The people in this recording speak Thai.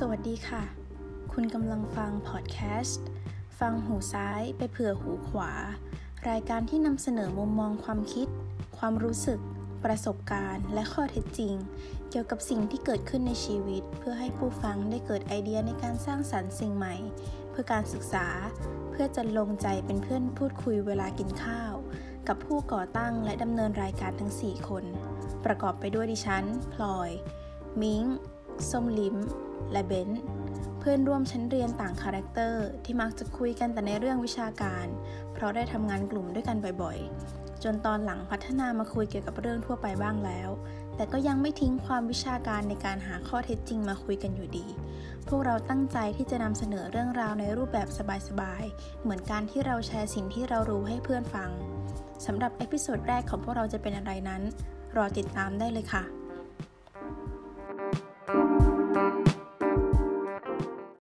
สวัสดีค่ะ คุณกำลังฟังพอดแคสต์ ฟังหูซ้ายไปเผื่อหูขวา รายการที่นำเสนอมุมมองความคิด ความรู้สึก ประสบการณ์ และข้อเท็จจริง เกี่ยวกับสิ่งที่เกิดขึ้นในชีวิต เพื่อให้ผู้ฟังได้เกิดไอเดียในการสร้างสรรค์สิ่งใหม่ เพื่อการศึกษา เพื่อจะลงใจเป็นเพื่อนพูดคุยเวลากินข้าว กับผู้ก่อตั้งและดำเนินรายการทั้ง 4 คน ประกอบไปด้วยดิฉัน พลอย มิง ส้มลิ้ม และเบนซ์เพื่อนร่วมชั้นเรียนต่าง character ที่มักจะคุยกันแต่ในเรื่องวิชาการ เพราะได้ทำงานกลุ่มด้วยกันบ่อยๆ จนตอนหลังพัฒนามาคุยเกี่ยวกับเรื่องทั่วไปบ้างแล้ว แต่ก็ยังไม่ทิ้งความวิชาการในการหาข้อเท็จจริงมาคุยกันอยู่ดี พวกเราตั้งใจที่จะนำเสนอเรื่องราวในรูปแบบสบายๆ เหมือนการที่เราแชร์สิ่งที่เรารู้ให้เพื่อนฟังสำหรับเอพิโซดแรกของพวกเราจะเป็นอะไรนั้น รอติดตามได้เลยค่ะ